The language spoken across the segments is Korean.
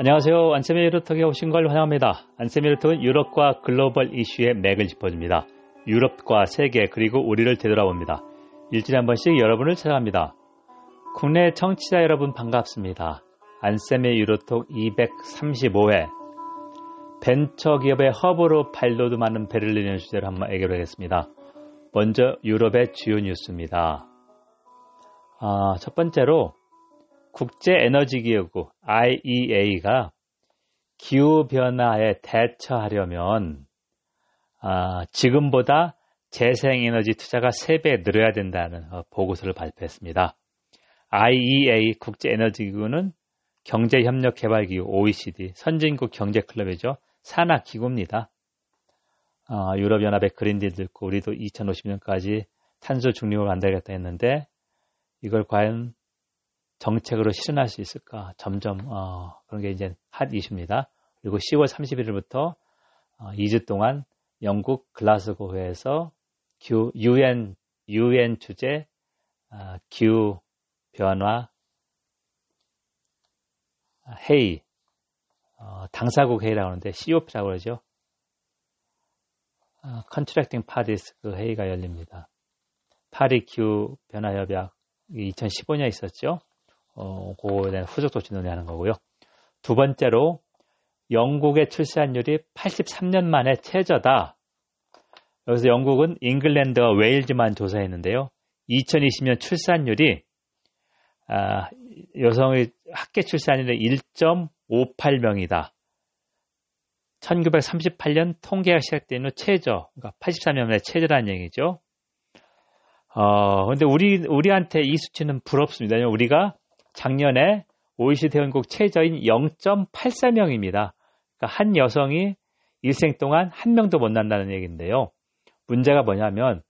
안녕하세요. 안세미 유로톡에 오신 걸 환영합니다. 안세미 유로톡은 유럽과 글로벌 이슈의 맥을 짚어줍니다. 유럽과 세계 그리고 우리를 되돌아봅니다. 일주일에 한 번씩 여러분을 찾아갑니다. 국내 청취자 여러분 반갑습니다. 안세미 유로톡 235회 벤처기업의 허브로 많은 베를린의 주제를 한번 얘기하겠습니다. 먼저 유럽의 주요 뉴스입니다. 아, 첫 번째로 국제에너지기구국 IEA가 기후변화에 대처하려면 아, 지금보다 재생에너지 투자가 3배 늘어야 된다는 어, 보고서를 발표했습니다. IEA 국제에너지기구는 경제협력개발기구 OECD 선진국 경제클럽이죠. 산하기구입니다. 어, 유럽연합의 그린딜도 있고 우리도 2050년까지 탄소 중립을 만들겠다 했는데 이걸 과연 정책으로 실현할 수 있을까? 점점 어, 그런 게 이제 핫 이슈입니다. 그리고 10월 31일부터 어, 2주 동안 영국 글라스고에서 교, UN UN 주제 어, 기후 변화 회의 어, 당사국 회의라고 하는데 COP라고 그러죠. 어, Contracting Parties 그 회의가 열립니다. 파리 기후 변화 협약 2015년에 있었죠. 어, 그거에 대한 후속 조치 논의하는 거고요. 두 번째로 영국의 출산율이 83년 만에 최저다. 여기서 영국은 잉글랜드와 웨일즈만 조사했는데요. 2020년 출산율이 아, 여성의 합계 출산율이 1.58명이다. 1938년 통계가 시작된 후 최저, 그러니까 83년 만에 최저라는 얘기죠. 어, 근데 우리, 우리한테 이 수치는 부럽습니다. 우리가 작년에 OECD 회원국 최저인 0.84명입니다. 그러니까 한 여성이 일생 동안 한 명도 못 난다는 얘기인데요. 문제가 뭐냐면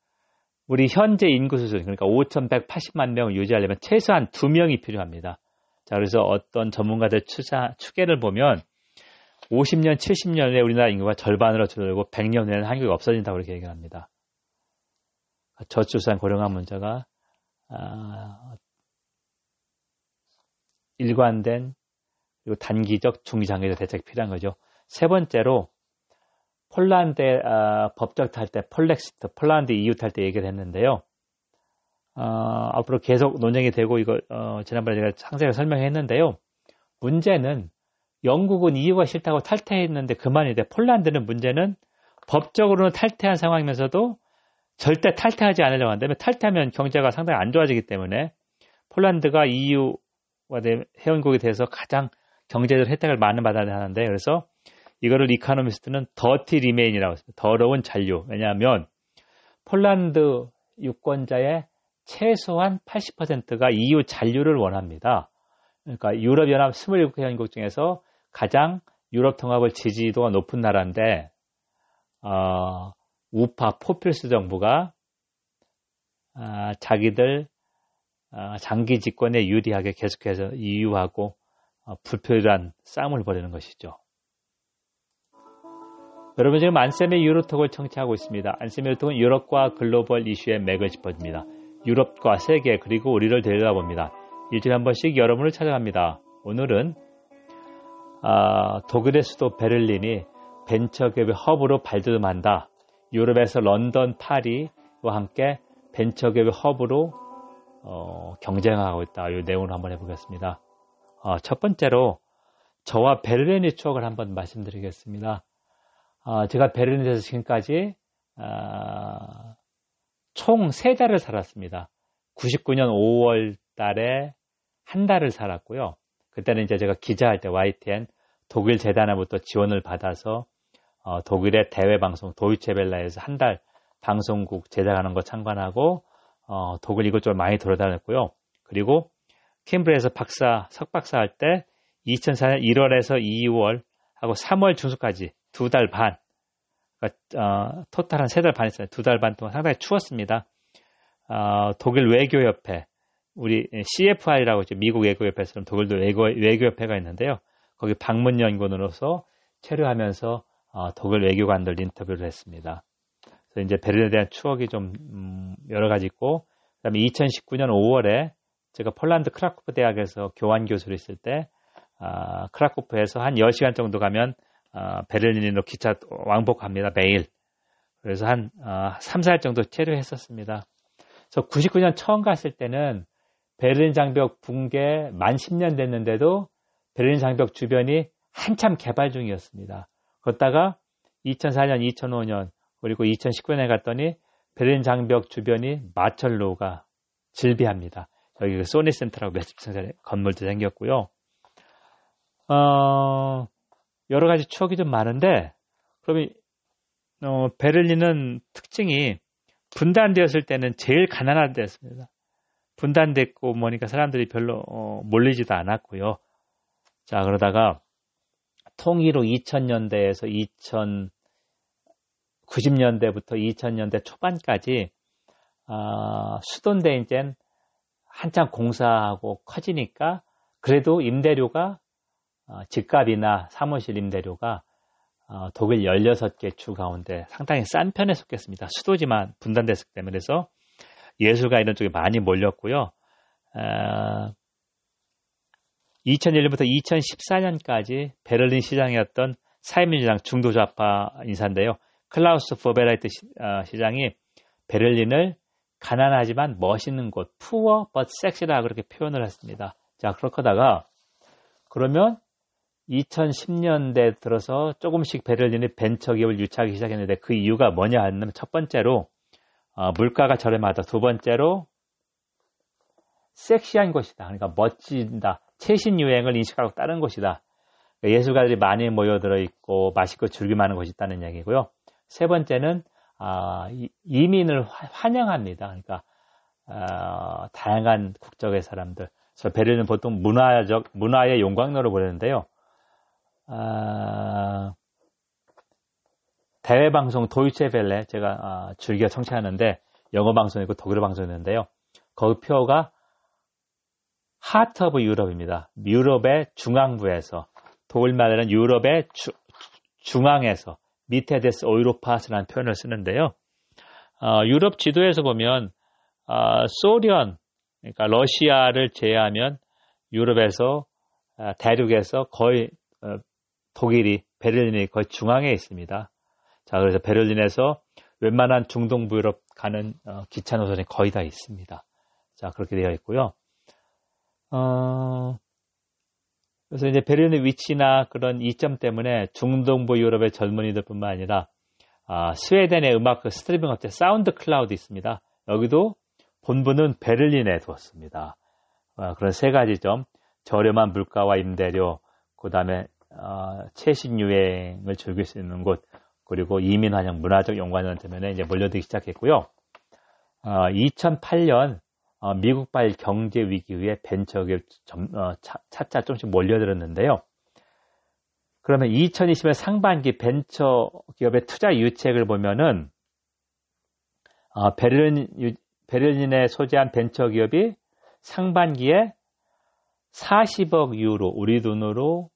우리 현재 인구 수준 그러니까 5,180만 명을 유지하려면 최소한 2명이 필요합니다. 자, 그래서 어떤 전문가들 추자, 추계를 보면 50년, 70년에 우리나라 인구가 절반으로 줄어들고 100년 후에는 한국이 없어진다고 이렇게 얘기합니다. 저출산 고령화 문제가 아, 일관된 그리고 단기적, 중기장기적 대책이 필요한 거죠. 세 번째로 폴란드 어, 법적 탈때 폴렉시트, 폴란드 EU 탈 때 얘기를 했는데요. 어, 앞으로 계속 논쟁이 되고 이거 어, 지난번에 제가 상세하게 설명했는데요. 문제는 영국은 EU가 싫다고 탈퇴했는데 그만인데 폴란드는 문제는 법적으로는 탈퇴한 상황이면서도 절대 탈퇴하지 않으려고 한다면 탈퇴하면 경제가 상당히 안 좋아지기 때문에 폴란드가 EU 회원국이 돼서 가장 경제적 혜택을 많이 받아야 하는데 그래서 이거를 이카노미스트는 더티 리메인이라고 했습니다. 더러운 잔류. 왜냐하면 폴란드 유권자의 최소한 80%가 EU 잔류를 원합니다. 그러니까 유럽연합 27개국국 중에서 가장 유럽 통합을 지지도가 높은 나라인데 어, 우파 포퓰스 정부가 어, 자기들 어, 장기 집권에 유리하게 계속해서 이유하고 어, 불필요한 싸움을 벌이는 것이죠. 여러분 지금 안쌤의 유로톡을 청취하고 있습니다. 안쌤의 유로톡은 유럽과 글로벌 이슈의 맥을 짚어줍니다. 유럽과 세계 그리고 우리를 데려다봅니다. 일주일에 한 번씩 여러분을 찾아갑니다. 오늘은 어, 독일의 수도 베를린이 벤처기업의 허브로 발돋움한다. 유럽에서 런던, 파리와 함께 벤처기업의 허브로 어, 경쟁하고 있다. 이 내용을 한번 해보겠습니다. 어, 첫 번째로 저와 베를린의 추억을 한번 말씀드리겠습니다. 어, 제가 베를린에서 지금까지 어, 총세 달을 살았습니다. 99년 5월 달에 한 달을 살았고요. 그때는 이제 제가 기자할 때 YTN 독일 재단으로부터 지원을 받아서 어, 독일의 대외 방송 도이체벨라에서 한 달 방송국 제작하는 거 참관하고 어, 독일 이것저것 많이 돌아다녔고요. 그리고 캠브리에서 박사, 석박사 할 때 2004년 1월에서 2월 하고 3월 중순까지 두 달 반, 그러니까, 어, 토탈 한 세 달 반 했어요. 두 달 반 동안 상당히 추웠습니다. 어, 독일 외교협회, 우리 CFI라고 있죠. 미국 외교협회처럼 독일도 외교, 외교협회가 있는데요. 거기 방문 연구원으로서 체류하면서 어, 독일 외교관들 인터뷰를 했습니다. 그래서 이제 베를린에 대한 추억이 좀 음, 여러 가지 있고 그다음에 2019년 5월에 제가 폴란드 크라쿠프 대학에서 교환 교수로 있을 때 아, 크라코프에서 한 10시간 정도 가면 아, 베를린으로 기차 왕복합니다. 매일. 그래서 한 아, 3, 4일 정도 체류했었습니다. 저 99년 처음 갔을 때는 베를린 장벽 붕괴 만 10년 됐는데도 베를린 장벽 주변이 한참 개발 중이었습니다. 그러다가 2004년, 2005년 그리고 2019년에 갔더니 베를린 장벽 주변이 마철로가 질비합니다. 여기 그 소니 센터라고 몇십 층짜리 건물도 생겼고요. 어, 여러 가지 추억이 좀 많은데, 그러면, 어, 베를린은 특징이 분단되었을 때는 제일 가난한 데였습니다. 분단됐고 뭐니까 사람들이 별로 어, 몰리지도 않았고요. 자, 그러다가 통일후 2000년대에서 2090년대부터 2000년대 초반까지 어, 수도인데 이제 한참 공사하고 커지니까 그래도 임대료가 어, 집값이나 사무실 임대료가 어, 독일 16개 주 가운데 상당히 싼 편에 속했습니다. 수도지만 분단됐기 때문에 그래서 예술가 이런 쪽에 많이 몰렸고요. 어, 2001년부터 2014년까지 베를린 시장이었던 사회민주당 중도좌파 인사인데요. 클라우스 보베라이트 어, 시장이 베를린을 가난하지만 멋있는 곳, 푸어 but 섹시라 그렇게 표현을 했습니다. 자, 그렇다가 그러면 2010년대 들어서 조금씩 베를린이 벤처 기업을 유치하기 시작했는데 그 이유가 뭐냐 하면 첫 번째로 어, 물가가 저렴하다. 두 번째로 섹시한 곳이다. 그러니까 멋진다. 최신 유행을 인식하고 따른 곳이다. 그러니까 예술가들이 많이 모여들어 있고 맛있고 즐기만하는 곳이 있다는 얘기고요. 세 번째는 아, 이민을 환영합니다. 그러니까 어, 다양한 국적의 사람들. 그래서 베를린 보통 문화적 문화의 용광로로 보는데요. 아, 대외 방송 도이체벨레 제가 아, 즐겨 청취하는데 영어 방송이고 독일어 방송이었는데요. 거기 표어가 Heart of Europe입니다. 유럽의 중앙부에서 독일 말에는 유럽의 주, 중앙에서 Mitte des Europas라는 표현을 쓰는데요. 어, 유럽 지도에서 보면 어, 소련, 그러니까 러시아를 제외하면 유럽에서 어, 대륙에서 거의 어, 독일이 베를린이 거의 중앙에 있습니다. 자, 그래서 베를린에서 웬만한 중동부 유럽 가는 어, 기차 노선이 거의 다 있습니다. 자, 그렇게 되어 있고요. 어, 그래서 이제 베를린의 위치나 그런 이점 때문에 중동부 유럽의 젊은이들뿐만 아니라 아, 스웨덴의 음악 그 스트리밍 업체 사운드 클라우드 있습니다. 여기도 본부는 베를린에 두었습니다. 아, 그런 세 가지 점 저렴한 물가와 임대료, 그 다음에 어, 최신 유행을 즐길 수 있는 곳, 그리고 이민 환영 문화적 연관원 때문에 이제 몰려들기 시작했고요. 어, 2008년 어, 미국발 경제 위기 후에 벤처기업 어, 차차 조금씩 몰려들었는데요. 그러면 2020년 상반기 벤처 기업의 투자 유책을 보면은 어, 베를린, 베를린에 소재한 벤처 기업이 상반기에 40억 유로, 우리 돈으로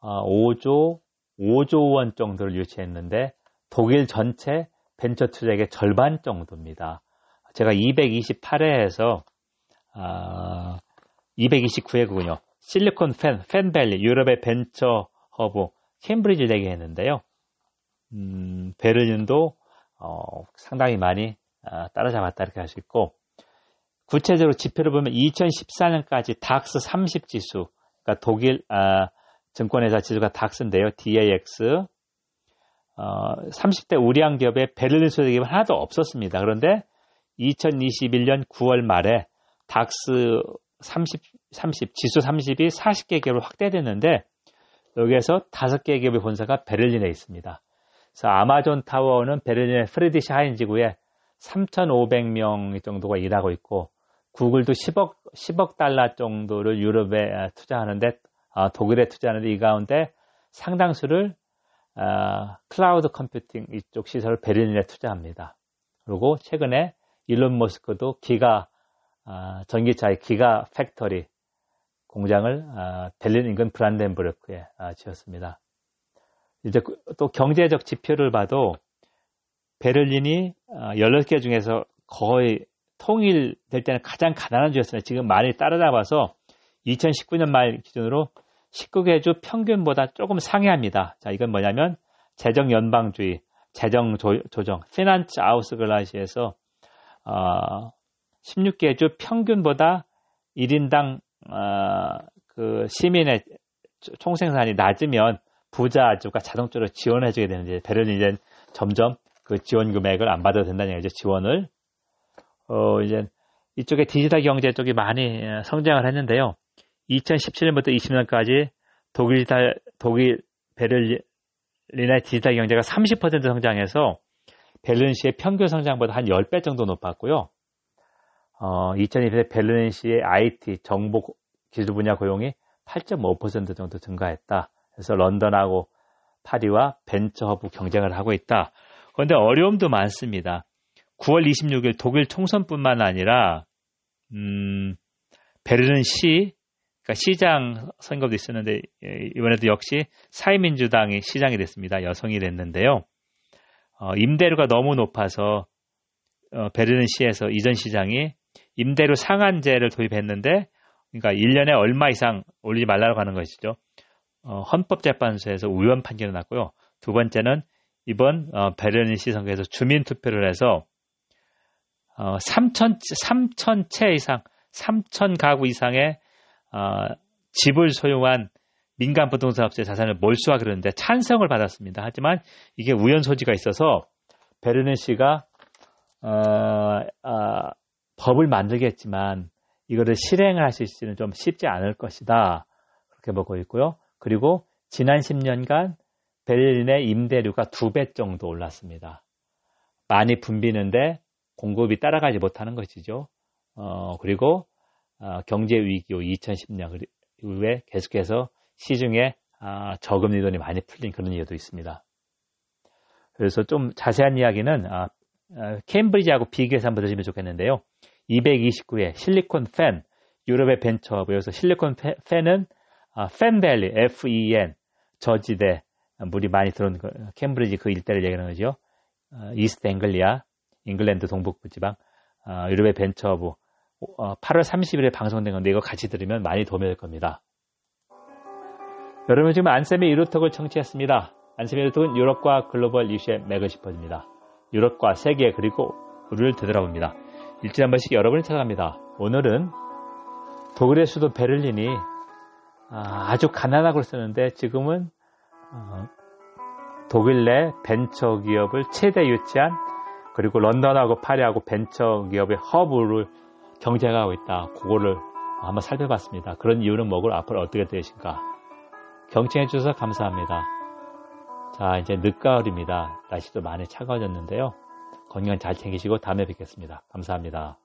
5조, 5조 원 정도를 유치했는데 독일 전체 벤처 투자액의 절반 정도입니다. 제가 228회에서 아, 229회군요. 실리콘 펜, 펜밸리, 유럽의 벤처 허브, 캠브리지 얘기했는데요. 음, 베를린도 어, 상당히 많이 아, 따라잡았다 이렇게 할 수 있고 구체적으로 지표를 보면 2014년까지 닥스 30 지수, 그러니까 독일 아, 증권회사 지수가 닥스인데요. DAX 어, 30대 우량 기업에 베를린 기업은 하나도 없었습니다. 그런데 2021년 9월 말에 닥스 30, 30, 지수 30이 40개 기업으로 확대됐는데 여기에서 5개 기업의 본사가 베를린에 있습니다. 그래서 아마존 타워는 베를린의 프리드리히스하인 지구에 3,500명 정도가 일하고 있고 구글도 10억 10억 달러 정도를 유럽에 투자하는데 아, 독일에 투자하는데 이 가운데 상당수를 아, 클라우드 컴퓨팅 이쪽 시설을 베를린에 투자합니다. 그리고 최근에 일론 머스크도 기가 아, 전기차의 gigafactory 공장을 아, 베를린 인근 브란덴부르크에 아, 지었습니다. 이제 그, 또 경제적 지표를 봐도 베를린이 16개 중에서 거의 통일될 때는 가장 가난한 주였어요. 지금 많이 따라잡아서 2019년 말 기준으로 19개 주 평균보다 조금 상회합니다. 자, 이건 뭐냐면 재정 연방주의, 재정 조, 정 피난츠 아우스글라시에서 어, 16개 주 평균보다 1인당 어, 그 시민의 총생산이 낮으면 부자주가 자동적으로 지원해주게 되는데 베를린 이제 점점 그 지원 금액을 안 받아도 된다는 얘기죠. 지원을 어 이제 이쪽에 디지털 경제 쪽이 많이 어, 성장을 했는데요. 2017년부터 20년까지 독일 독일 베를린의 디지털 경제가 30% 성장해서 베를린시의 평균 성장보다 한 10배 정도 높았고요. 어, 2020년에 베를린시의 IT 정보 기술 분야 고용이 8.5% 정도 증가했다. 그래서 런던하고 파리와 벤처허브 경쟁을 하고 있다. 그런데 어려움도 많습니다. 9월 26일 독일 총선뿐만 아니라 음, 베를린 시 그러니까 시장 선거도 있었는데 예, 이번에도 역시 사회민주당이 시장이 됐습니다. 여성이 됐는데요. 어, 임대료가 너무 높아서 어, 베를린 시에서 이전 시장이 임대료 상한제를 도입했는데 그러니까 1년에 얼마 이상 올리지 말라고 하는 것이죠. 어, 헌법재판소에서 우연 판결이 났고요. 두 번째는 이번 어, 베를린 시 선거에서 주민 투표를 해서 어, 3천 3천 채 이상 3천 가구 이상의 어, 집을 소유한 민간 부동산 업체 자산을 몰수하기로 했는데 찬성을 받았습니다. 하지만 이게 우연 소지가 있어서 베르는 씨가 어, 어, 법을 만들겠지만 이거를 실행을 있을지는 좀 쉽지 않을 것이다. 그렇게 보고 있고요. 그리고 지난 10년간 베를린의 임대료가 두 배 정도 올랐습니다. 많이 붐비는데 공급이 따라가지 못하는 것이죠. 어, 그리고 어, 경제 위기 후 2010년 이후에 계속해서 시중에 아, 저금리 돈이 많이 풀린 그런 이유도 있습니다. 그래서 좀 자세한 이야기는 아, 아, 케임브리지하고 비교해서 한번 들으시면 좋겠는데요. 229회 실리콘 펜 유럽의 벤처 허브 여기서 실리콘 펜은 아, 펜밸리 FEN 저지대 물이 많이 들어온 그, 캠브리지 그 일대를 얘기하는 거죠. 어, 이스트 앵글리아 잉글랜드 동북부 지방 어, 유럽의 벤처 허브 어, 8월 30일에 방송된 건데 이거 같이 들으면 많이 도움이 될 겁니다. 여러분 지금 안쌤의 유로톡을 청취했습니다. 안쌤의 유로톡은 유럽과 글로벌 이슈의 맥을 짚어줍니다. 유럽과 세계 그리고 우리를 되돌아봅니다. 일주일에 한 번씩 여러분을 찾아갑니다. 오늘은 독일의 수도 베를린이 아, 아주 가난하고 쓰는데 지금은 어, 독일 내 벤처 기업을 최대 유치한 그리고 런던하고 파리하고 벤처 기업의 허브를 경쟁하고 있다. 그거를 한번 살펴봤습니다. 그런 이유는 뭐고 앞으로 어떻게 되실까? 경청해 주셔서 감사합니다. 자, 이제 늦가을입니다. 날씨도 많이 차가워졌는데요. 건강 잘 챙기시고 다음에 뵙겠습니다. 감사합니다.